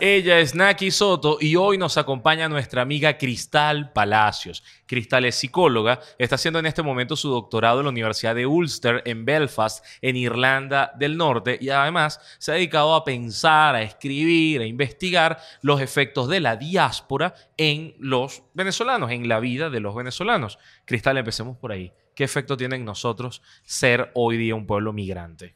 Ella es Naki Soto y hoy nos acompaña nuestra amiga Cristal Palacios. Cristal es psicóloga, está haciendo en este momento su doctorado en la Universidad de Ulster en Belfast, en Irlanda del Norte, y además se ha dedicado a pensar, a escribir, a investigar los efectos de la diáspora en los venezolanos, en la vida de los venezolanos. Cristal, empecemos por ahí. ¿Qué efecto tiene en nosotros ser hoy día un pueblo migrante?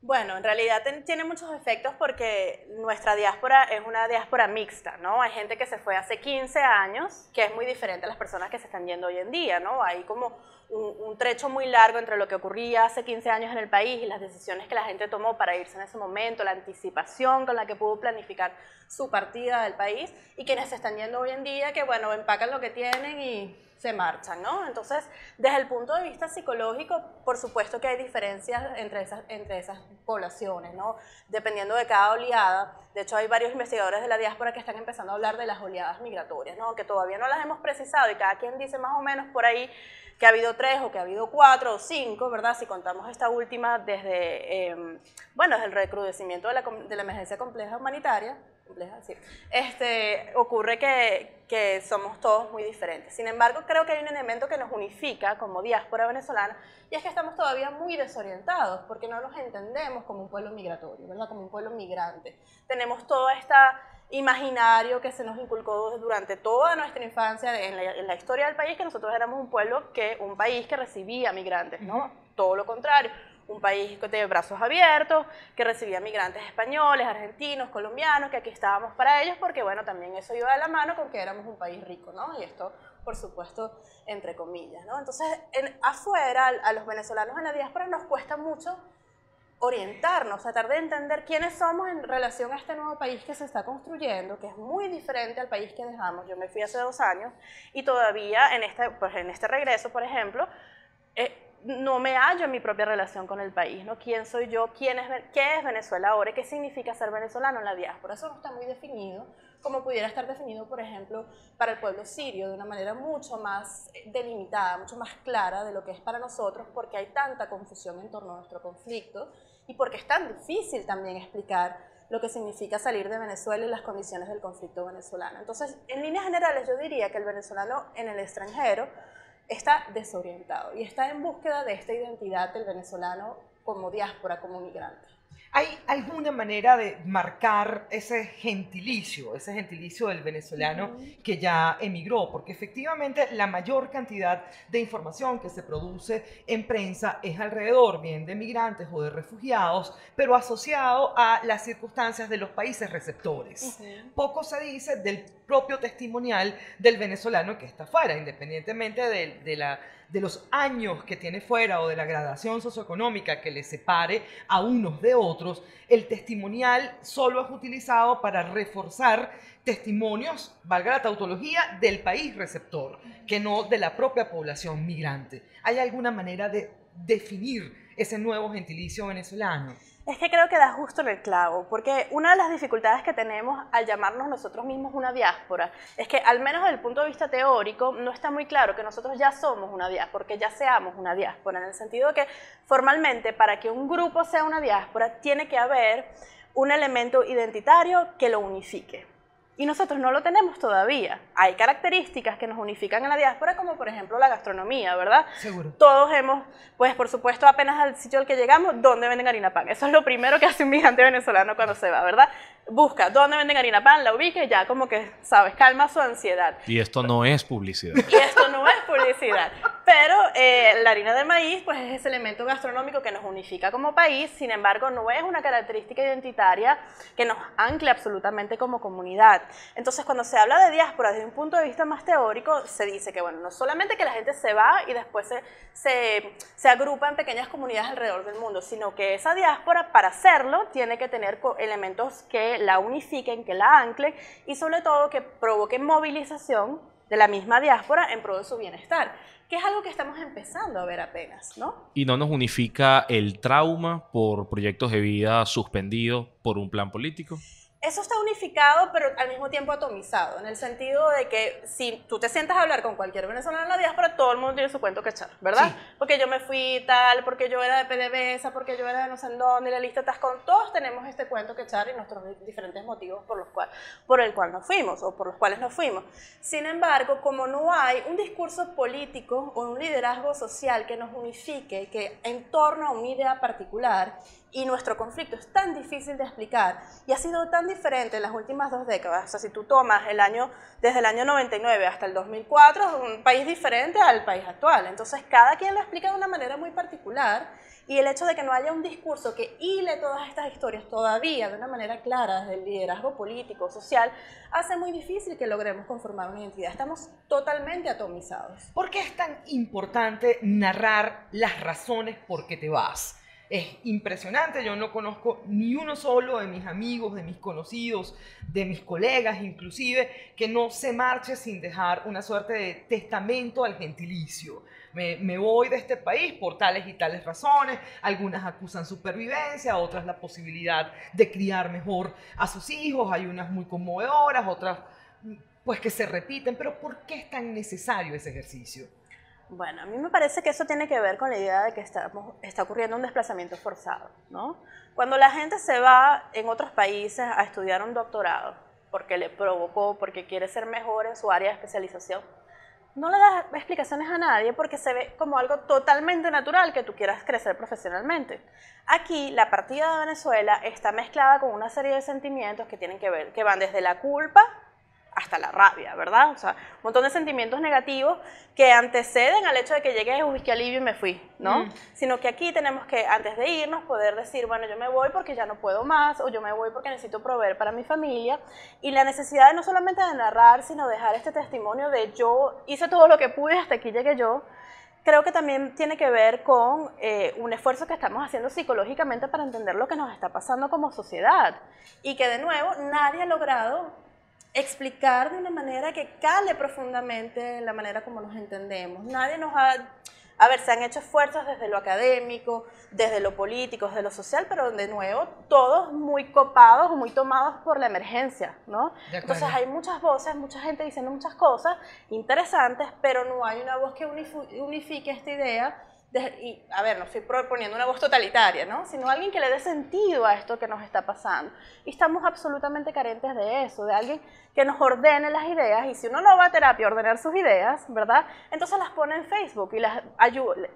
Bueno, en realidad tiene muchos efectos porque nuestra diáspora es una diáspora mixta, ¿no? Hay gente que se fue hace 15 años, que es muy diferente a las personas que se están yendo hoy en día, ¿no? Hay como un, trecho muy largo entre lo que ocurría hace 15 años en el país y las decisiones que la gente tomó para irse en ese momento, la anticipación con la que pudo planificar su partida del país y quienes se están yendo hoy en día que, bueno, empacan lo que tienen y se marchan, ¿no? Entonces, desde el punto de vista psicológico, por supuesto que hay diferencias entre esas, entre esas poblaciones, ¿no? Dependiendo de cada oleada. De hecho, hay varios investigadores de la diáspora que están empezando a hablar de las oleadas migratorias, ¿no? Que todavía no las hemos precisado y cada quien dice más o menos por ahí que ha habido tres o que ha habido cuatro o cinco, ¿verdad? Si contamos esta última desde, em, bueno, desde el recrudecimiento de la, de la emergencia compleja humanitaria, compleja, sí, este, ocurre que, que somos todos muy diferentes. Sin embargo, creo que hay un elemento que nos unifica como diáspora venezolana y es que estamos todavía muy desorientados porque no nos entendemos como un pueblo migratorio, ¿verdad? Como un pueblo migrante. Tenemos toda esta imaginario que se nos inculcó durante toda nuestra infancia en la, historia del país, que nosotros éramos un pueblo que, un país que recibía migrantes, ¿no? Todo lo contrario, un país de brazos abiertos, que recibía migrantes españoles, argentinos, colombianos, que aquí estábamos para ellos, porque bueno, también eso iba de la mano con que éramos un país rico, ¿no? Y esto, por supuesto, entre comillas, ¿no? Entonces, en, afuera, a los venezolanos en la diáspora nos cuesta mucho orientarnos, tratar de entender quiénes somos en relación a este nuevo país que se está construyendo, que es muy diferente al país que dejamos. Yo me fui hace dos años y todavía en este, pues en este regreso, por ejemplo, eh, no me hallo en mi propia relación con el país, ¿no? ¿Quién soy yo? ¿Quién es, ¿Qué es Venezuela ahora? ¿Qué significa ser venezolano en la diáspora? Eso no está muy definido, como pudiera estar definido, por ejemplo, para el pueblo sirio, de una manera mucho más delimitada, mucho más clara de lo que es para nosotros, porque hay tanta confusión en torno a nuestro conflicto y porque es tan difícil también explicar lo que significa salir de Venezuela y las condiciones del conflicto venezolano. Entonces, en líneas generales, yo diría que el venezolano en el extranjero está desorientado y está en búsqueda de esta identidad del venezolano como diáspora, como migrante. ¿Hay alguna manera de marcar ese gentilicio, ese gentilicio del venezolano que ya emigró? Porque efectivamente la mayor cantidad de información que se produce en prensa es alrededor bien de migrantes o de refugiados, pero asociado a las circunstancias de los países receptores. Poco se dice del propio testimonial del venezolano que está fuera, independientemente de la de los años que tiene fuera o de la gradación socioeconómica que le separe a unos de otros, el testimonial solo es utilizado para reforzar testimonios, valga la tautología, del país receptor, que no de la propia población migrante. ¿Hay alguna manera de definir ese nuevo gentilicio venezolano? Es que creo que da justo en el clavo, porque una de las dificultades que tenemos al llamarnos nosotros mismos una diáspora es que, al menos desde el punto de vista teórico, no está muy claro que nosotros ya somos una diáspora, que ya seamos una diáspora, en el sentido de que formalmente para que un grupo sea una diáspora tiene que haber un elemento identitario que lo unifique y nosotros no lo tenemos todavía. Hay características que nos unifican en la diáspora, como por ejemplo la gastronomía, ¿verdad? Seguro. Todos hemos, pues por supuesto, apenas al sitio al que llegamos, ¿dónde venden harina pan? Eso es lo primero que hace un migrante venezolano cuando se va, ¿verdad? Busca dónde venden harina pan, la ubica y ya como que, ¿sabes? Calma su ansiedad. Y esto no es publicidad. Y esto no es publicidad. Pero eh, la harina de maíz, pues es ese elemento gastronómico que nos unifica como país, sin embargo, no es una característica identitaria que nos ancle absolutamente como comunidad. Entonces, cuando se habla de diáspora desde un punto de vista más teórico, se dice que, bueno, no solamente que la gente se va y después se, se, se agrupa en pequeñas comunidades alrededor del mundo, sino que esa diáspora, para hacerlo, tiene que tener elementos que la unifiquen, que la anclen y sobre todo que provoquen movilización de la misma diáspora en pro de su bienestar que es algo que estamos empezando a ver apenas, ¿no? Y no nos unifica el trauma por proyectos de vida suspendidos por un plan político. Eso está unificado, pero al mismo tiempo atomizado, en el sentido de que si tú te sientas a hablar con cualquier venezolano en la diáspora, todo el mundo tiene su cuento que echar, ¿verdad? Porque yo me fui tal, porque yo era de PDVSA, porque yo era de no sé en dónde, y la lista está con todos tenemos este cuento que echar y nuestros diferentes motivos por los cuales, por el cual nos fuimos o por los cuales nos fuimos. Sin embargo, como no hay un discurso político o un liderazgo social que nos unifique, que en torno a una idea particular, y nuestro conflicto es tan difícil de explicar y ha sido tan diferente en las últimas dos décadas. O sea, si tú tomas el año, desde el año 99 hasta el 2004, es un país diferente al país actual. Entonces, cada quien lo explica de una manera muy particular y el hecho de que no haya un discurso que hile todas estas historias todavía de una manera clara desde el liderazgo político, social, hace muy difícil que logremos conformar una identidad. Estamos totalmente atomizados. ¿Por qué es tan importante narrar las razones por qué te vas? Es impresionante. Yo no conozco ni uno solo de mis amigos, de mis conocidos, de mis colegas inclusive, que no se marche sin dejar una suerte de testamento al gentilicio. Me, voy de este país por tales y tales razones. Algunas acusan supervivencia, otras la posibilidad de criar mejor a sus hijos. Hay unas muy conmovedoras, otras pues que se repiten. Pero ¿por qué es tan necesario ese ejercicio? Bueno, a mí me parece que eso tiene que ver con la idea de que estamos, está ocurriendo un desplazamiento forzado, ¿no? Cuando la gente se va en otros países a estudiar un doctorado porque le provocó, porque quiere ser mejor en su área de especialización, no le das explicaciones a nadie porque se ve como algo totalmente natural que tú quieras crecer profesionalmente. Aquí la partida de Venezuela está mezclada con una serie de sentimientos que tienen que ver, que van desde la culpa hasta la rabia, ¿verdad? O sea, un montón de sentimientos negativos que anteceden al hecho de que llegué, uy, qué alivio y me fui, ¿no? Mm. Sino que aquí tenemos que, antes de irnos, poder decir, bueno, yo me voy porque ya no puedo más, o yo me voy porque necesito proveer para mi familia, y la necesidad de no solamente de narrar, sino dejar este testimonio de yo hice todo lo que pude, hasta aquí llegué yo, creo que también tiene que ver con eh, un esfuerzo que estamos haciendo psicológicamente para entender lo que nos está pasando como sociedad, y que de nuevo nadie ha logrado explicar de una manera que cale profundamente en la manera como nos entendemos. Nadie nos ha... A ver, se han hecho esfuerzos desde lo académico, desde lo político, desde lo social, pero de nuevo, todos muy copados muy tomados por la emergencia, ¿no? Entonces hay muchas voces, mucha gente diciendo muchas cosas interesantes, pero no hay una voz que unifique esta idea y, a ver, no estoy proponiendo una voz totalitaria, ¿no? Sino alguien que le dé sentido a esto que nos está pasando. Y estamos absolutamente carentes de eso, de alguien que nos ordene las ideas. Y si uno no va a terapia a ordenar sus ideas, ¿verdad? Entonces las pone en Facebook y las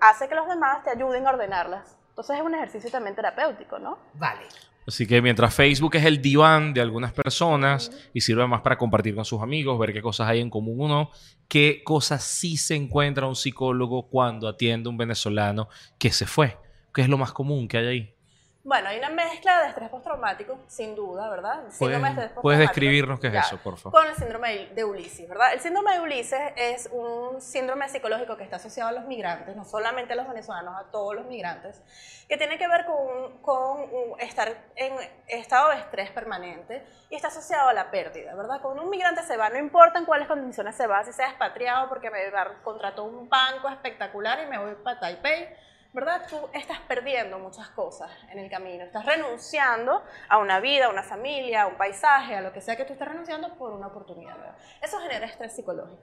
hace que los demás te ayuden a ordenarlas. Entonces es un ejercicio también terapéutico, ¿no? Vale. Así que mientras Facebook es el diván de algunas personas y sirve más para compartir con sus amigos, ver qué cosas hay en común o no, qué cosas sí se encuentra un psicólogo cuando atiende a un venezolano que se fue, qué es lo más común que hay ahí. Bueno, hay una mezcla de estrés postraumático, sin duda, ¿verdad? ¿Puedes, describirnos qué es eso, por favor? Con el síndrome de Ulises, ¿verdad? El síndrome de Ulises es un síndrome psicológico que está asociado a los migrantes, no solamente a los venezolanos, a todos los migrantes, que tiene que ver con, con estar en estado de estrés permanente y está asociado a la pérdida, ¿verdad? Cuando un migrante se va, no importa en cuáles condiciones se va, si sea expatriado porque me contrató un banco espectacular y me voy para Taipei, ¿verdad? Tú estás perdiendo muchas cosas en el camino, estás renunciando a una vida, a una familia, a un paisaje, a lo que sea que tú estés renunciando por una oportunidad. Eso genera estrés psicológico.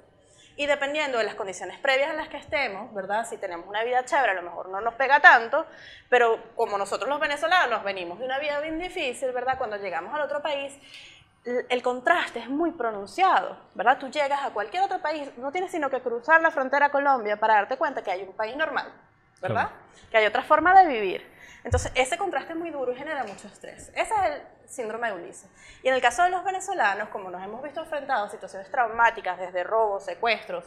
Y dependiendo de las condiciones previas en las que estemos, ¿verdad? Si tenemos una vida chévere, a lo mejor no nos pega tanto, pero como nosotros los venezolanos venimos de una vida bien difícil, ¿verdad? Cuando llegamos al otro país, el contraste es muy pronunciado, ¿verdad? Tú llegas a cualquier otro país, no tienes sino que cruzar la frontera a Colombia para darte cuenta que hay un país normal, ¿verdad? Que hay otra forma de vivir. Entonces, ese contraste muy duro genera mucho estrés. Ese es el síndrome de Ulises. Y en el caso de los venezolanos, como nos hemos visto enfrentados a situaciones traumáticas, desde robos, secuestros,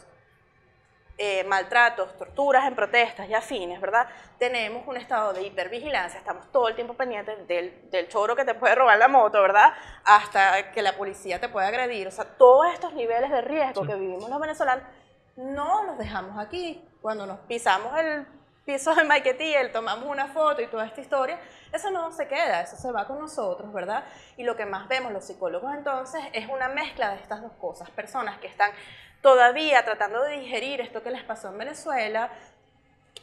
eh, maltratos, torturas en protestas y afines, ¿verdad? Tenemos un estado de hipervigilancia, estamos todo el tiempo pendientes del, del choro que te puede robar la moto, ¿verdad? Hasta que la policía te puede agredir. O sea, todos estos niveles de riesgo que vivimos los venezolanos no los dejamos aquí. Cuando nos pisamos el piso de Maiketiel, tomamos una foto y toda esta historia, eso no se queda, eso se va con nosotros, ¿verdad? Y lo que más vemos los psicólogos entonces es una mezcla de estas dos cosas, personas que están todavía tratando de digerir esto que les pasó en Venezuela,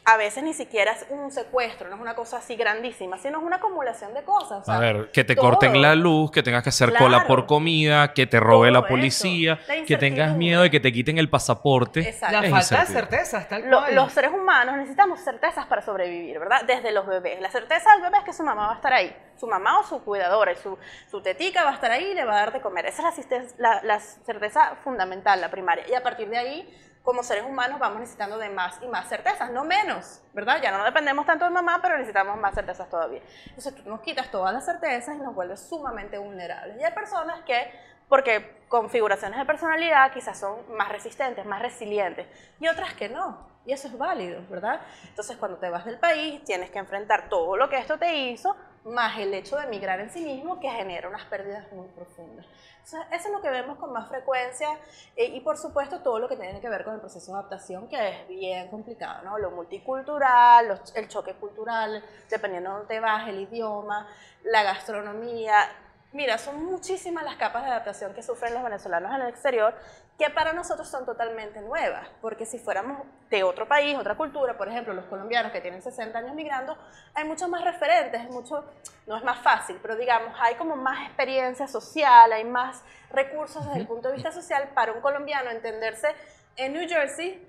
a veces ni siquiera es un secuestro, no es una cosa así grandísima, sino es una acumulación de cosas. o sea, A ver, que te todo. corten la luz, que tengas que hacer cola Claro. por comida, que te robe la Todo policía, eso. La que tengas miedo de que te quiten el pasaporte. Exacto. La Es falta de certezas, tal Lo- cual. los seres humanos necesitamos certezas para sobrevivir, ¿verdad? Desde los bebés. La certeza del bebé es que su mamá va a estar ahí, su mamá o su cuidadora, y su, su tetica va a estar ahí y le va a dar de comer. Esa es la, la, la certeza fundamental, la primaria. Y a partir de ahí, como seres humanos, vamos necesitando de más y más certezas, no menos, ¿verdad? Ya no dependemos tanto de mamá, pero necesitamos más certezas todavía. Entonces tú nos quitas todas las certezas y nos vuelves sumamente vulnerables. Y hay personas que porque configuraciones de personalidad quizás son más resistentes, más resilientes, y otras que no. Y eso es válido, ¿verdad? Entonces, cuando te vas del país, tienes que enfrentar todo lo que esto te hizo, más el hecho de emigrar en sí mismo, que genera unas pérdidas muy profundas. Eso es lo que vemos con más frecuencia, eh, y por supuesto, todo lo que tiene que ver con el proceso de adaptación, que es bien complicado, ¿no? Lo multicultural, los- el choque cultural, dependiendo de dónde vas, el idioma, la gastronomía, Mira, son muchísimas las capas de adaptación que sufren los venezolanos en el exterior que para nosotros son totalmente nuevas, porque si fuéramos de otro país, otra cultura, por ejemplo, los colombianos que tienen 60 años migrando, hay muchos más referentes, mucho, no es más fácil, pero digamos, hay como más experiencia social, hay más recursos desde el punto de vista social para un colombiano entenderse en New Jersey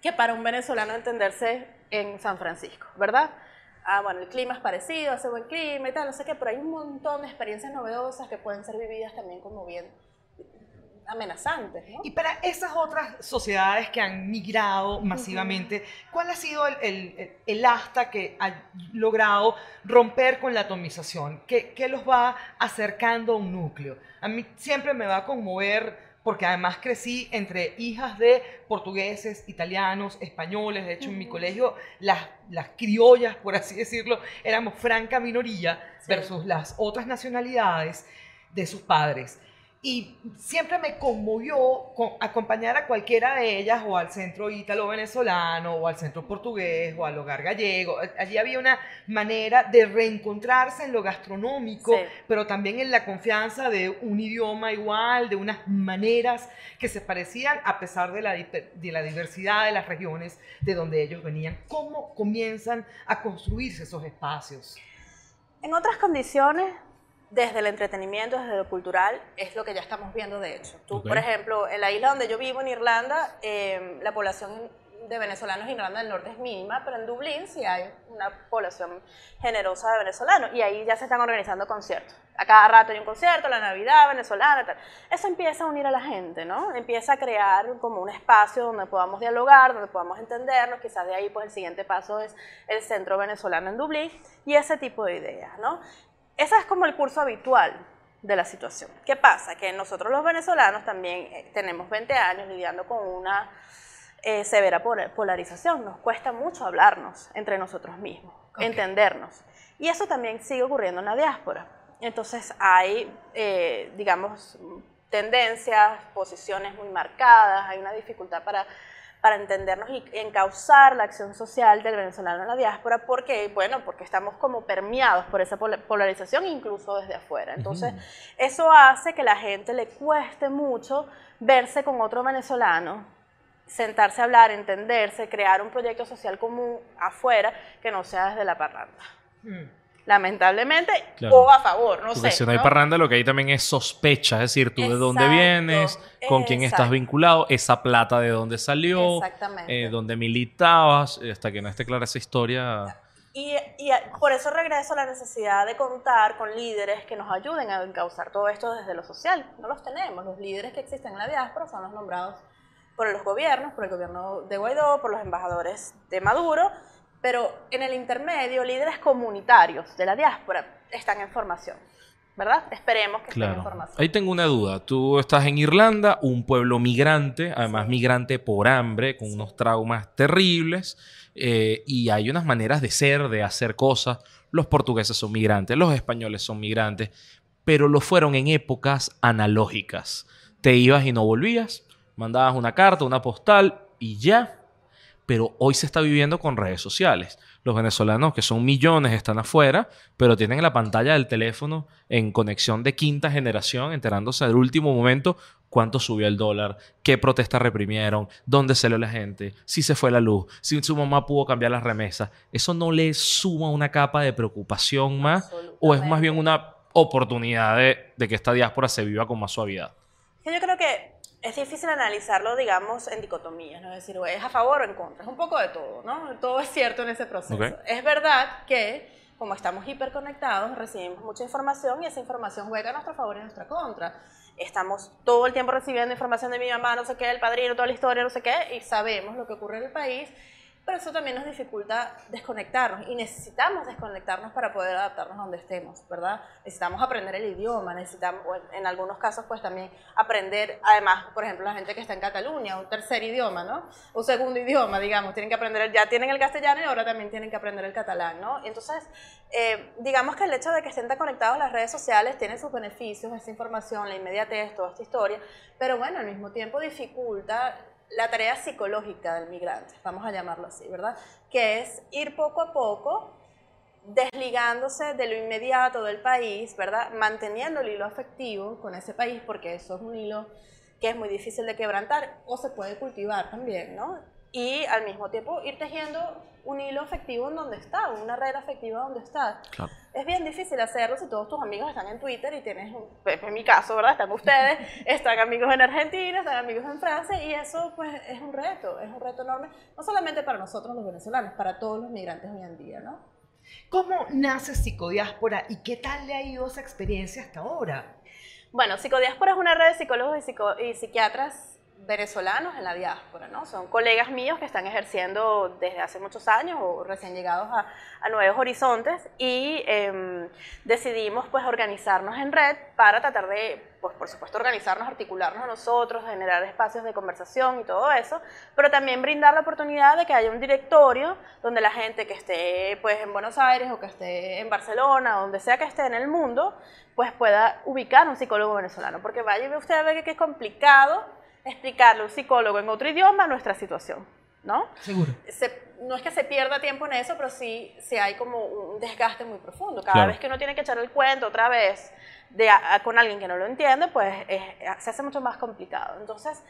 que para un venezolano entenderse en San Francisco, ¿verdad? Ah, bueno, el clima es parecido, hace buen clima y tal, no sé qué, pero hay un montón de experiencias novedosas que pueden ser vividas también como bien amenazantes, ¿no? Y para esas otras sociedades que han migrado masivamente, ¿cuál ha sido el, el- el asta que ha logrado romper con la atomización? ¿Qué, qué los va acercando a un núcleo? A mí siempre me va a conmover porque además crecí entre hijas de portugueses, italianos, españoles. De hecho, en mi colegio las, las criollas, por así decirlo, éramos franca minoría Sí. versus las otras nacionalidades de sus padres. Y siempre me conmovió con- acompañar a cualquiera de ellas o al centro ítalo-venezolano o al centro portugués o al hogar gallego. Allí había una manera de reencontrarse en lo gastronómico, Sí. pero también en la confianza de un idioma igual, de unas maneras que se parecían a pesar de la, de la diversidad de las regiones de donde ellos venían. ¿Cómo comienzan a construirse esos espacios? En otras condiciones, desde el entretenimiento, desde lo cultural, es lo que ya estamos viendo de hecho. Tú, Ok. por ejemplo, en la isla donde yo vivo, en Irlanda, eh, la población de venezolanos en Irlanda del Norte es mínima, pero en Dublín sí hay una población generosa de venezolanos y ahí ya se están organizando conciertos. A cada rato hay un concierto, la Navidad venezolana, tal. Eso empieza a unir a la gente, ¿no? Empieza a crear como un espacio donde podamos dialogar, donde podamos entendernos. Quizás de ahí, pues el siguiente paso es el Centro Venezolano en Dublín y ese tipo de ideas, ¿no? Ese es como el curso habitual de la situación. ¿Qué pasa? Que nosotros los venezolanos también eh, tenemos 20 años lidiando con una eh, severa pola- polarización. Nos cuesta mucho hablarnos entre nosotros mismos, entendernos. Y eso también sigue ocurriendo en la diáspora. Entonces hay, eh, digamos, tendencias, posiciones muy marcadas, hay una dificultad para, para entendernos y encauzar la acción social del venezolano en la diáspora, porque, bueno, porque estamos como permeados por esa pola- polarización incluso desde afuera. Entonces, eso hace que la gente le cueste mucho verse con otro venezolano, sentarse a hablar, entenderse, crear un proyecto social común afuera que no sea desde la parranda. Hmm. Lamentablemente, Claro. o a favor, no Porque sé. si no hay parranda, lo que hay también es sospecha, es decir, tú de dónde vienes, con quién estás vinculado, esa plata de dónde salió, eh, dónde militabas, eh, hasta que no esté clara esa historia. Y, y por eso regreso a la necesidad de contar con líderes que nos ayuden a encauzar todo esto desde lo social. No los tenemos. Los líderes que existen en la diáspora son los nombrados por los gobiernos, por el gobierno de Guaidó, por los embajadores de Maduro, pero en el intermedio, líderes comunitarios de la diáspora están en formación, ¿verdad? Esperemos que estén en Claro. formación. Ahí tengo una duda. Tú estás en Irlanda, un pueblo migrante, además Sí. migrante por hambre, con unos traumas terribles, eh, y hay unas maneras de ser, de hacer cosas. Los portugueses son migrantes, los españoles son migrantes, pero lo fueron en épocas analógicas. Te ibas y no volvías, mandabas una carta, una postal y ya. Pero hoy se está viviendo con redes sociales. Los venezolanos, que son millones, están afuera, pero tienen la pantalla del teléfono en conexión de quinta generación, enterándose del último momento cuánto subió el dólar, qué protestas reprimieron, dónde salió la gente, si se fue la luz, si su mamá pudo cambiar las remesas. ¿Eso no le suma una capa de preocupación más o es más bien una oportunidad de, de que esta diáspora se viva con más suavidad? Yo creo que es difícil analizarlo, digamos, en dicotomías, ¿no? Es decir, es a favor o en contra, es un poco de todo, ¿no? Todo es cierto en ese proceso. Es verdad que como estamos hiperconectados, recibimos mucha información y esa información juega a nuestro favor y a nuestra contra. Estamos todo el tiempo recibiendo información de mi mamá, no sé qué, el padrino, toda la historia, no sé qué, y sabemos lo que ocurre en el país pero eso también nos dificulta desconectarnos y necesitamos desconectarnos para poder adaptarnos donde estemos, ¿verdad? Necesitamos aprender el idioma, necesitamos, en algunos casos, pues también aprender, además, por ejemplo, la gente que está en Cataluña, un tercer idioma, ¿no? Un segundo idioma, digamos, tienen que aprender, ya tienen el castellano y ahora también tienen que aprender el catalán, ¿no? Entonces, eh, digamos que el hecho de que estén tan conectados las redes sociales tiene sus beneficios, esa información, la inmediatez, toda esta historia, pero bueno, al mismo tiempo dificulta la tarea psicológica del migrante, vamos a llamarlo así, ¿verdad? Que es ir poco a poco desligándose de lo inmediato del país, ¿verdad? Manteniendo el hilo afectivo con ese país, porque eso es un hilo que es muy difícil de quebrantar o se puede cultivar también, ¿no? Y al mismo tiempo ir tejiendo un hilo afectivo en donde está, una red afectiva donde está. Es bien difícil hacerlo si todos tus amigos están en Twitter y tienes, en mi caso, ¿verdad? Están ustedes, están amigos en Argentina, están amigos en Francia y eso pues es un reto, es un reto enorme, no solamente para nosotros los venezolanos, para todos los migrantes hoy en día, ¿no? ¿Cómo nace Psicodiáspora y qué tal le ha ido esa experiencia hasta ahora? Bueno, Psicodiáspora es una red de psicólogos y, y psiquiatras venezolanos en la diáspora, ¿no? Son colegas míos que están ejerciendo desde hace muchos años o recién llegados a, nuevos horizontes y em, decidimos pues organizarnos en red para tratar de, pues por supuesto organizarnos, articularnos a nosotros, generar espacios de conversación y todo eso, pero también brindar la oportunidad de que haya un directorio donde la gente que esté pues en Buenos Aires o que esté en Barcelona, donde sea que esté en el mundo, pues pueda ubicar un psicólogo venezolano, porque vaya usted a ver que es complicado explicarle a un psicólogo en otro idioma nuestra situación, ¿no? Seguro. no es que se pierda tiempo en eso, pero sí, sí hay como un desgaste muy profundo. Cada vez que uno tiene que echar el cuento otra vez de, con alguien que no lo entiende, pues se hace mucho más complicado. Entonces,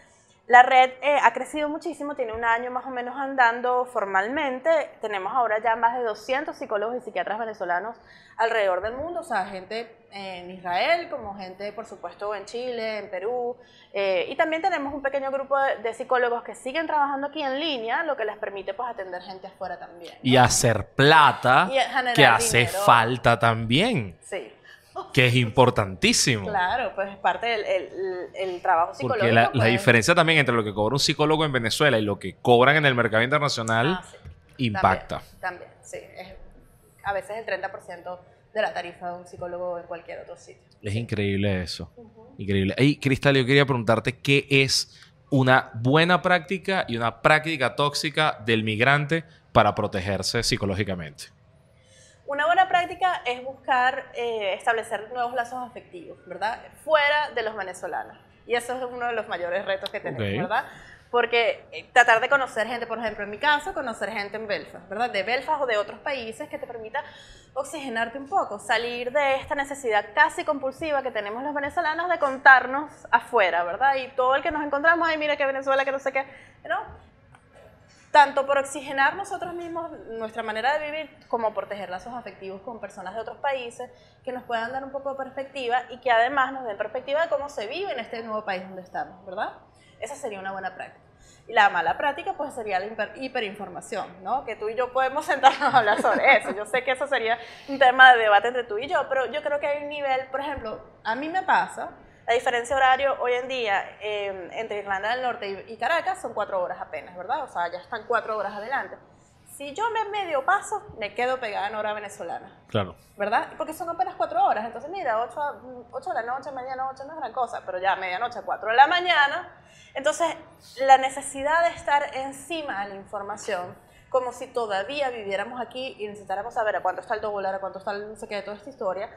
la red eh, ha crecido muchísimo, tiene un año más o menos andando formalmente. Tenemos ahora ya más de 200 psicólogos y psiquiatras venezolanos alrededor del mundo, o sea, gente en Israel, como gente, por supuesto, en Chile, en Perú. Eh, y también tenemos un pequeño grupo de, psicólogos que siguen trabajando aquí en línea, lo que les permite pues atender gente afuera también. Y hacer plata, que hace falta también. Sí que es importantísimo. Claro, pues es parte del el, trabajo psicológico. Porque la, pues. diferencia también entre lo que cobra un psicólogo en Venezuela y lo que cobran en el mercado internacional ah, impacta. También, sí. Es a veces el 30% de la tarifa de un psicólogo en cualquier otro sitio. Es increíble eso. Increíble. Y Cristal, yo quería preguntarte qué es una buena práctica y una práctica tóxica del migrante para protegerse psicológicamente. Una buena práctica es buscar eh, establecer nuevos lazos afectivos, ¿verdad? Fuera de los venezolanos. Y eso es uno de los mayores retos que tenemos, ¿verdad? Porque eh, tratar de conocer gente, por ejemplo, en mi caso, conocer gente en Belfast, ¿verdad? De Belfast o de otros países que te permita oxigenarte un poco, salir de esta necesidad casi compulsiva que tenemos los venezolanos de contarnos afuera, ¿verdad? Y todo el que nos encontramos, ay, mira que Venezuela, que no sé qué, ¿no? Tanto por oxigenar nosotros mismos nuestra manera de vivir, como por tejer lazos afectivos con personas de otros países que nos puedan dar un poco de perspectiva y que además nos den perspectiva de cómo se vive en este nuevo país donde estamos, ¿verdad? Esa sería una buena práctica. Y la mala práctica pues sería la hiperinformación, ¿no? Que tú y yo podemos sentarnos a hablar sobre eso. Yo sé que eso sería un tema de debate entre tú y yo, pero yo creo que hay un nivel, por ejemplo, a mí me pasa la diferencia horario hoy en día em, entre Irlanda del Norte y, Caracas son cuatro horas apenas, ¿verdad? O sea, ya están cuatro horas adelante. Si yo me medio paso, me quedo pegada en hora venezolana. Claro. ¿Verdad? Porque son apenas cuatro horas. Entonces, mira, ocho, ocho de la noche, medianoche no es gran cosa, pero ya medianoche, cuatro de la mañana. Entonces, la necesidad de estar encima de la información, como si todavía viviéramos aquí y necesitáramos saber a cuánto está el dólar, a cuánto está el no sé qué de toda esta historia,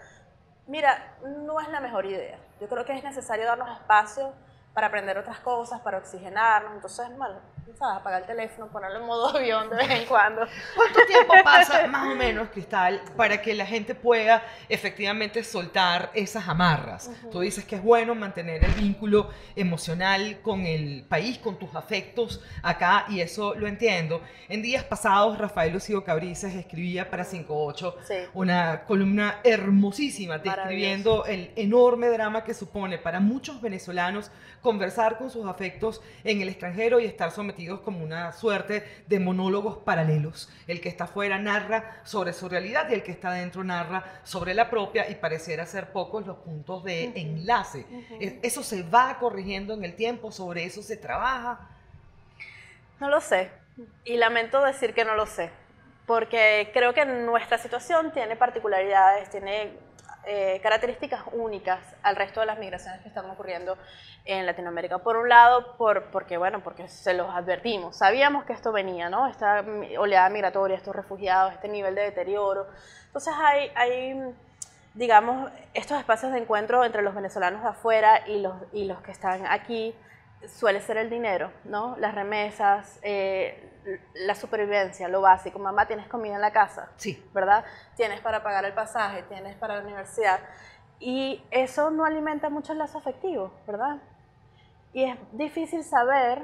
Mira, no es la mejor idea. Yo creo que es necesario darnos espacio para aprender otras cosas, para oxigenarnos. Entonces, bueno, ¿sabes? Apagar el teléfono, ponerlo en modo avión de vez en cuando. ¿Cuánto tiempo pasa, más o menos, Cristal, para que la gente pueda efectivamente soltar esas amarras? Tú dices que es bueno mantener el vínculo emocional con el país, con tus afectos acá, y eso lo entiendo. En días pasados, Rafael Lucio Cabrices escribía para 58 Sí. una columna hermosísima describiendo el enorme drama que supone para muchos venezolanos conversar con sus afectos en el extranjero y estar sometidos como una suerte de monólogos paralelos. El que está afuera narra sobre su realidad y el que está dentro narra sobre la propia y pareciera ser pocos los puntos de enlace. Eso se va corrigiendo en el tiempo, sobre eso se trabaja. No lo sé. Y lamento decir que no lo sé. Porque creo que nuestra situación tiene particularidades, tiene eh, características únicas al resto de las migraciones que están ocurriendo en Latinoamérica. Por un lado, por, porque, bueno, porque se los advertimos. Sabíamos que esto venía, ¿no? Esta oleada migratoria, estos refugiados, este nivel de deterioro. Entonces hay, hay digamos, estos espacios de encuentro entre los venezolanos de afuera y los, y los que están aquí suele ser el dinero, ¿no? Las remesas, eh, la supervivencia, lo básico. Mamá, ¿tienes comida en la casa? Sí. ¿Verdad? Tienes para pagar el pasaje, tienes para la universidad. Y eso no alimenta mucho el lazo afectivo, ¿verdad? Y es difícil saber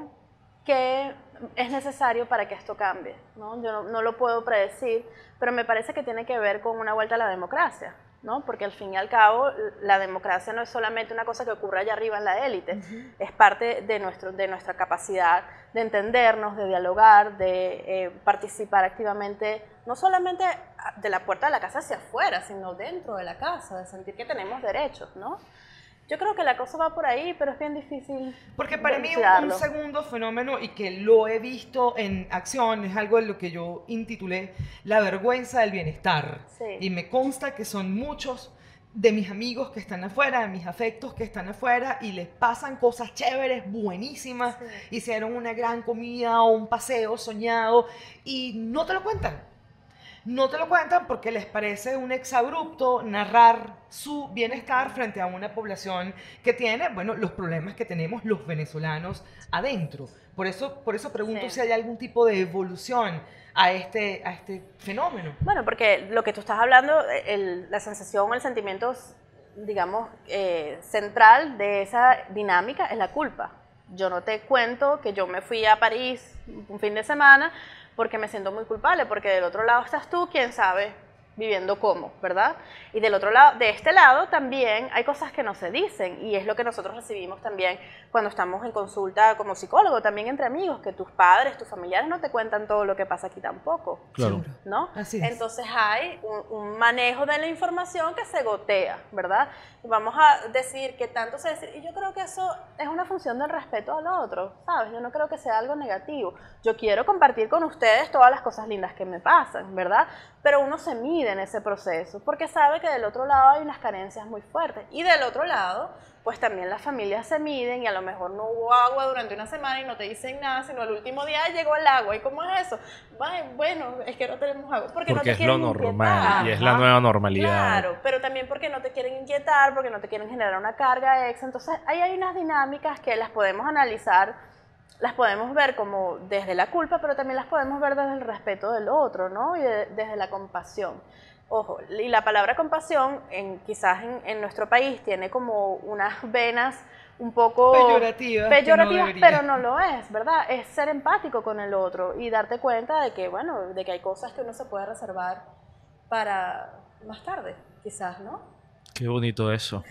qué es necesario para que esto cambie, ¿no? Yo no, no lo puedo predecir, pero me parece que tiene que ver con una vuelta a la democracia, ¿no? Porque al fin y al cabo la democracia no es solamente una cosa que ocurre allá arriba en la élite, es parte de, nuestro, de nuestra capacidad de entendernos, de dialogar, de eh, participar activamente, no solamente de la puerta de la casa hacia afuera, sino dentro de la casa, de sentir que tenemos derechos, ¿no? Yo creo que la cosa va por ahí, pero es bien difícil. Porque para mí un, un segundo fenómeno y que lo he visto en acción es algo en lo que yo intitulé la vergüenza del bienestar. Sí. Y me consta que son muchos de mis amigos que están afuera, de mis afectos que están afuera y les pasan cosas chéveres, buenísimas, Sí. hicieron una gran comida o un paseo soñado y no te lo cuentan. No te lo cuentan porque les parece un exabrupto narrar su bienestar frente a una población que tiene, bueno, los problemas que tenemos los venezolanos adentro. Por eso, por eso pregunto Sí. si hay algún tipo de evolución a este, a este fenómeno. Bueno, porque lo que tú estás hablando, el- la sensación, el sentimiento, digamos, eh, central de esa dinámica es la culpa. Yo no te cuento que yo me fui a París un fin de semana porque me siento muy culpable, porque del otro lado estás tú, quién sabe viviendo cómo, ¿verdad? Y del otro lado, de este lado también hay cosas que no se dicen y es lo que nosotros recibimos también cuando estamos en consulta como psicólogo, también entre amigos, que tus padres, tus familiares no te cuentan todo lo que pasa aquí tampoco. Claro. ¿no? Así es. Entonces hay un, un manejo de la información que se gotea, ¿verdad? Vamos a decir que tanto se dice, y yo creo que eso es una función del respeto al otro, ¿sabes? Yo no creo que sea algo negativo. Yo quiero compartir con ustedes todas las cosas lindas que me pasan, ¿verdad? Pero uno se mide en ese proceso porque sabe que del otro lado hay unas carencias muy fuertes. Y del otro lado, pues también las familias se miden y a lo mejor no hubo agua durante una semana y no te dicen nada, sino al último día llegó el agua. ¿Y cómo es eso? Bueno, es que no tenemos agua. Porque, no Porque te es lo quieren normal inquietar. y es la nueva normalidad. Claro, pero también porque no te quieren inquietar, porque no te quieren generar una carga extra. Entonces, ahí hay unas dinámicas que las podemos analizar, las podemos ver como desde la culpa, pero también las podemos ver desde el respeto del otro, ¿no? Y de- desde la compasión. Ojo, y la palabra compasión, en, quizás en, en nuestro país, tiene como unas venas un poco Peyorativas no peyorativas, debería. pero no lo es, ¿verdad? Es ser empático con el otro y darte cuenta de que, bueno, de que hay cosas que uno se puede reservar para más tarde, quizás, ¿no? Qué bonito eso.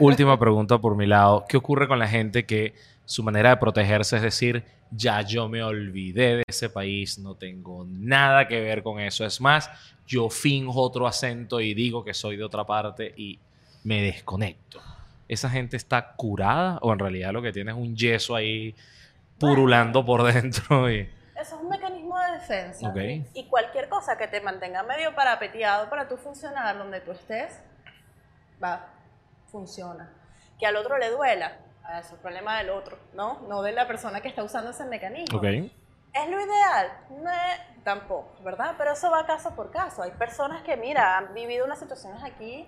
Última pregunta por mi lado. ¿Qué ocurre con la gente que su manera de protegerse es decir, ya yo me olvidé de ese país, no tengo nada que ver con eso? Es más, yo finjo otro acento y digo que soy de otra parte y me desconecto. ¿Esa gente está curada o en realidad lo que tiene es un yeso ahí purulando por dentro? Y... Eso es un mecanismo de defensa. Ok. Y cualquier cosa que te mantenga medio parapeteado para tú funcionar donde tú estés, va, funciona. Que al otro le duela, es problema del otro, ¿no? No de la persona que está usando ese mecanismo. Ok. ¿Es lo ideal? No, tampoco, ¿verdad? Pero eso va caso por caso. Hay personas que, mira, han vivido unas situaciones aquí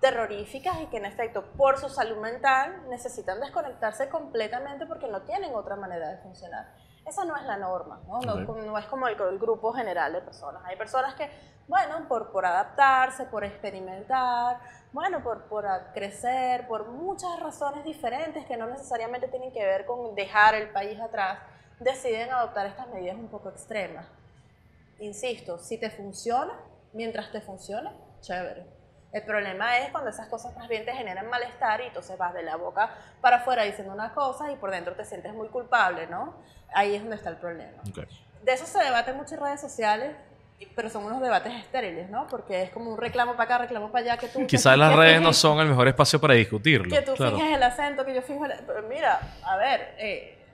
terroríficas y que en efecto por su salud mental necesitan desconectarse completamente porque no tienen otra manera de funcionar. Esa no es la norma, ¿no? No, Ok. no es como el, el grupo general de personas. Hay personas que, bueno, por, por adaptarse, por experimentar, bueno, por, por crecer, por muchas razones diferentes que no necesariamente tienen que ver con dejar el país atrás, deciden adoptar estas medidas un poco extremas. Insisto, si te funciona, mientras te funcione, chévere. El problema es cuando esas cosas más bien te generan malestar y entonces vas de la boca para afuera diciendo una cosa y por dentro te sientes muy culpable, ¿no? Ahí es donde está el problema. Ok. De eso se debate mucho en redes sociales, pero son unos debates estériles, ¿no? Porque es como un reclamo para acá, reclamo para allá, que tú... Quizás las redes no son el mejor espacio para discutirlo. que tú claro. finges el acento, que yo finjo el... Pero mira, a ver, eh,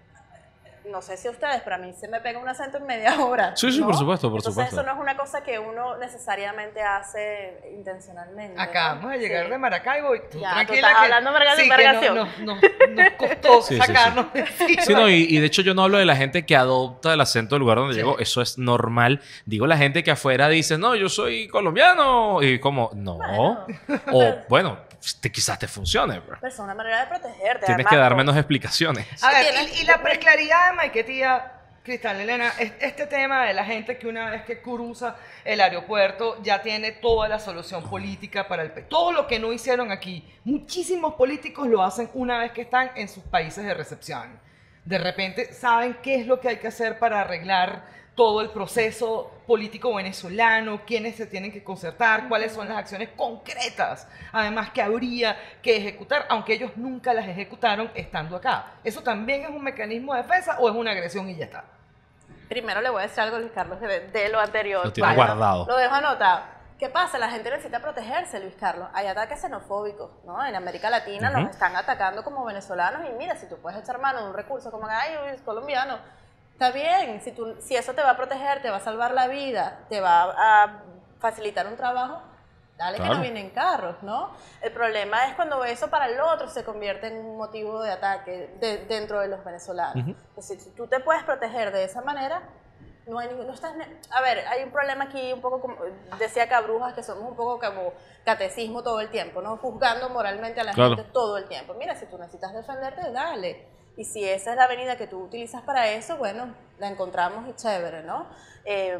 no sé si a ustedes, pero a mí se me pega un acento en media hora. Sí, sí, ¿no? por supuesto, por Entonces, supuesto. eso no es una cosa que uno necesariamente hace intencionalmente. ¿no? Acabamos de llegar Sí. de Maracaibo y tú Ya, tú tranquila estás que, hablando sí, que no- no- no- nos costó Sí, sacarnos no, y, y de hecho yo no hablo de la gente que adopta el acento del lugar donde Sí. llegó, eso es normal. Digo la gente que afuera dice, no, yo soy colombiano. Y como, no. Bueno, o bueno, te- quizás te funcione. pero Pero es una manera de protegerte. Tienes además, que dar menos explicaciones. A ver, y, y la preclaridad de Maiquetía, Cristal Elena, es- este tema de la gente que una vez que cruza el aeropuerto ya tiene toda la solución política para el país. Todo lo que no hicieron aquí, muchísimos políticos lo hacen una vez que están en sus países de recepción. De repente saben qué es lo que hay que hacer para arreglar todo el proceso político venezolano, quiénes se tienen que concertar, cuáles son las acciones concretas, además que habría que ejecutar, aunque ellos nunca las ejecutaron estando acá. ¿Eso también es un mecanismo de defensa o es una agresión y ya está? Primero le voy a decir algo a Luis Carlos de, de lo anterior. Lo tienes Vaya, guardado. Lo dejo anotado. ¿Qué pasa? La gente necesita protegerse, Luis Carlos. Hay ataques xenofóbicos, ¿no? En América Latina Ujú. nos están atacando como venezolanos y mira, si tú puedes echar mano de un recurso como, ay, es colombiano, está bien. Si, tú, si eso te va a proteger, te va a salvar la vida, te va a facilitar un trabajo, dale que no vienen carros, ¿no? El problema es cuando eso para el otro se convierte en un motivo de ataque de- dentro de los venezolanos. Es decir, si tú te puedes proteger de esa manera, no hay ningún, no estás, a ver, hay un problema aquí un poco como, decía Cabrujas, que somos un poco como catecismo todo el tiempo, ¿no? Juzgando moralmente a la Claro. gente todo el tiempo. Mira, si tú necesitas defenderte, dale. Y si esa es la avenida que tú utilizas para eso, bueno, la encontramos y chévere, ¿no? Eh,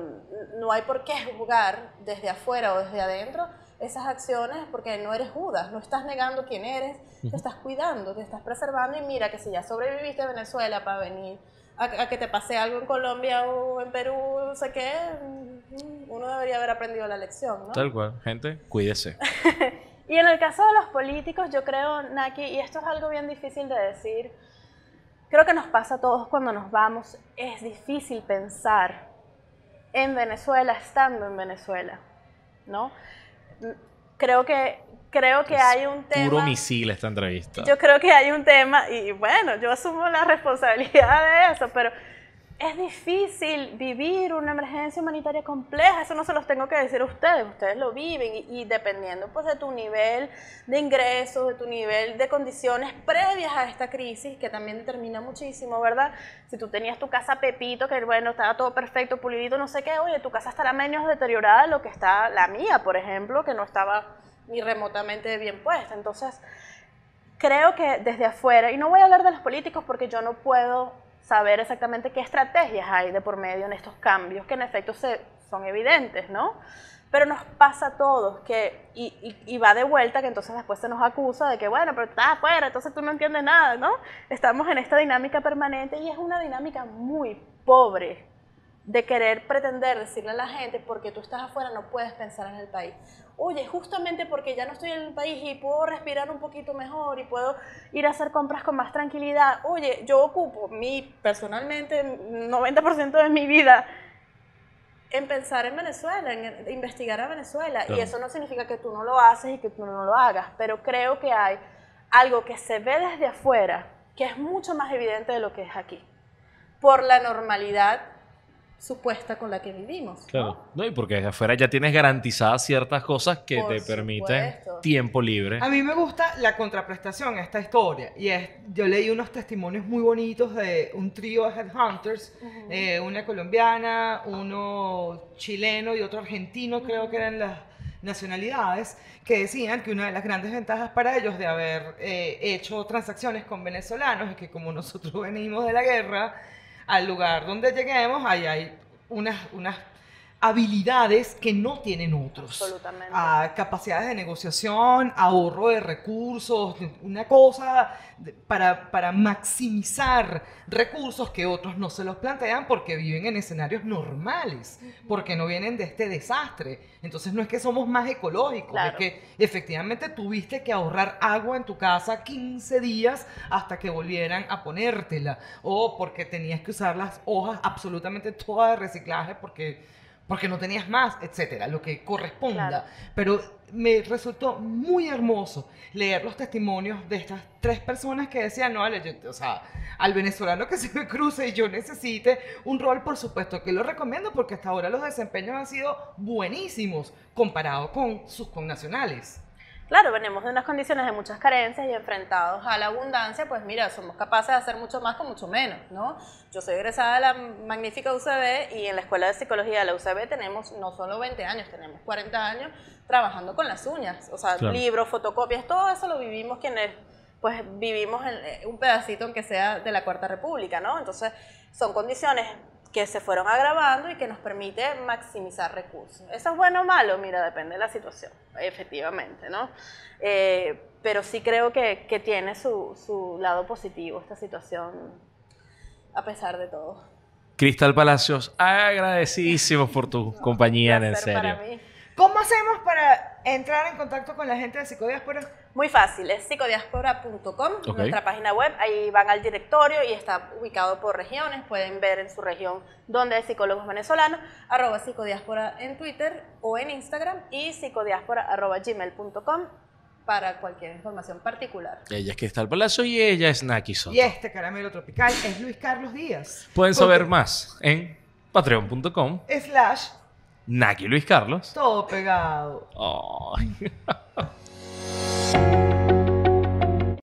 no hay por qué juzgar desde afuera o desde adentro esas acciones porque no eres Judas, no estás negando quién eres, te estás cuidando, te estás preservando y mira que si ya sobreviviste a Venezuela para venir a, a que te pase algo en Colombia o en Perú, no sé qué, mm, uno debería haber aprendido la lección, ¿no? Tal cual, gente, cuídese. Y en el caso de los políticos, yo creo, Naki, y esto es algo bien difícil de decir, creo que nos pasa a todos cuando nos vamos, es difícil pensar en Venezuela estando en Venezuela, ¿no? Creo que, creo que hay un tema... Puro misil esta entrevista. Yo creo que hay un tema, y bueno, yo asumo la responsabilidad de eso, pero es difícil vivir una emergencia humanitaria compleja, eso no se los tengo que decir a ustedes, ustedes lo viven y, dependiendo pues de tu nivel de ingresos, de tu nivel de condiciones previas a esta crisis, que también determina muchísimo, ¿verdad? Si tú tenías tu casa Pepito, que bueno, estaba todo perfecto, pulidito, no sé qué, oye, tu casa estará menos deteriorada de lo que está la mía, por ejemplo, que no estaba ni remotamente bien puesta. Entonces, creo que desde afuera, y no voy a hablar de los políticos porque yo no puedo saber exactamente qué estrategias hay de por medio en estos cambios, que en efecto se, son evidentes, ¿no? Pero nos pasa a todos que, y, va de vuelta, que entonces después se nos acusa de que, bueno, pero estás afuera, entonces tú no entiendes nada, ¿no? Estamos en esta dinámica permanente y es una dinámica muy pobre de querer pretender decirle a la gente, porque tú estás afuera no puedes pensar en el país. Oye, justamente porque ya no estoy en el país y puedo respirar un poquito mejor y puedo ir a hacer compras con más tranquilidad. Oye, yo ocupo mi, personalmente, 90% de mi vida en pensar en Venezuela, en investigar a Venezuela. Claro. Y eso no significa que tú no lo haces y que tú no lo hagas, pero creo que hay algo que se ve desde afuera que es mucho más evidente de lo que es aquí, por la normalidad supuesta con la que vivimos. Claro. No, y porque desde afuera ya tienes garantizadas ciertas cosas que Por te permiten supuesto. tiempo libre. A mí me gusta la contraprestación a esta historia. Y es, yo leí unos testimonios muy bonitos de un trío de headhunters, eh, una colombiana, uno chileno y otro argentino, creo que eran las nacionalidades, que decían que una de las grandes ventajas para ellos de haber eh, hecho transacciones con venezolanos es que como nosotros venimos de la guerra, al lugar donde lleguemos, ahí hay unas, unas habilidades que no tienen otros. Absolutamente. A capacidades de negociación, ahorro de recursos, una cosa para, para maximizar recursos que otros no se los plantean porque viven en escenarios normales, porque no vienen de este desastre. Entonces no es que somos más ecológicos, Claro. es que efectivamente tuviste que ahorrar agua en tu casa 15 días hasta que volvieran a ponértela, o porque tenías que usar las hojas absolutamente todas de reciclaje porque porque no tenías más, etcétera, lo que corresponda. Claro. Pero me resultó muy hermoso leer los testimonios de estas tres personas que decían, no, yo- o sea, al venezolano que se me cruce y yo necesite un rol, por supuesto que lo recomiendo porque hasta ahora los desempeños han sido buenísimos comparado con sus connacionales. Claro, venimos de unas condiciones de muchas carencias y enfrentados a la abundancia, pues mira, somos capaces de hacer mucho más con mucho menos, ¿no? Yo soy egresada de la magnífica UCB y en la Escuela de Psicología de la UCB tenemos no solo 20 años, tenemos 40 años trabajando con las uñas, o sea, Claro. libros, fotocopias, todo eso lo vivimos quienes pues vivimos en eh, un pedacito aunque sea de la Cuarta República, ¿no? Entonces, son condiciones que se fueron agravando y que nos permite maximizar recursos. ¿Eso es bueno o malo? Mira, depende de la situación, efectivamente, ¿no? Eh, pero sí creo que, que tiene su, su lado positivo esta situación, a pesar de todo. Cristal Palacios, agradecidísimos por tu compañía, en serio. para mí. ¿Cómo hacemos para entrar en contacto con la gente de Psicodiáspora? Muy fácil, es psicodiaspora.com, nuestra página web, ahí van al directorio y está ubicado por regiones, pueden ver en su región dónde hay psicólogos venezolanos, arroba psicodiáspora en Twitter o en Instagram y psicodiáspora arroba gmail.com para cualquier información particular. Ella es Cristal Palacio y ella es Naki Soto. Y este caramelo tropical es Luis Carlos Díaz. Pueden saber más en patreon.com Slash, Naki Luis Carlos. todo pegado. Ay.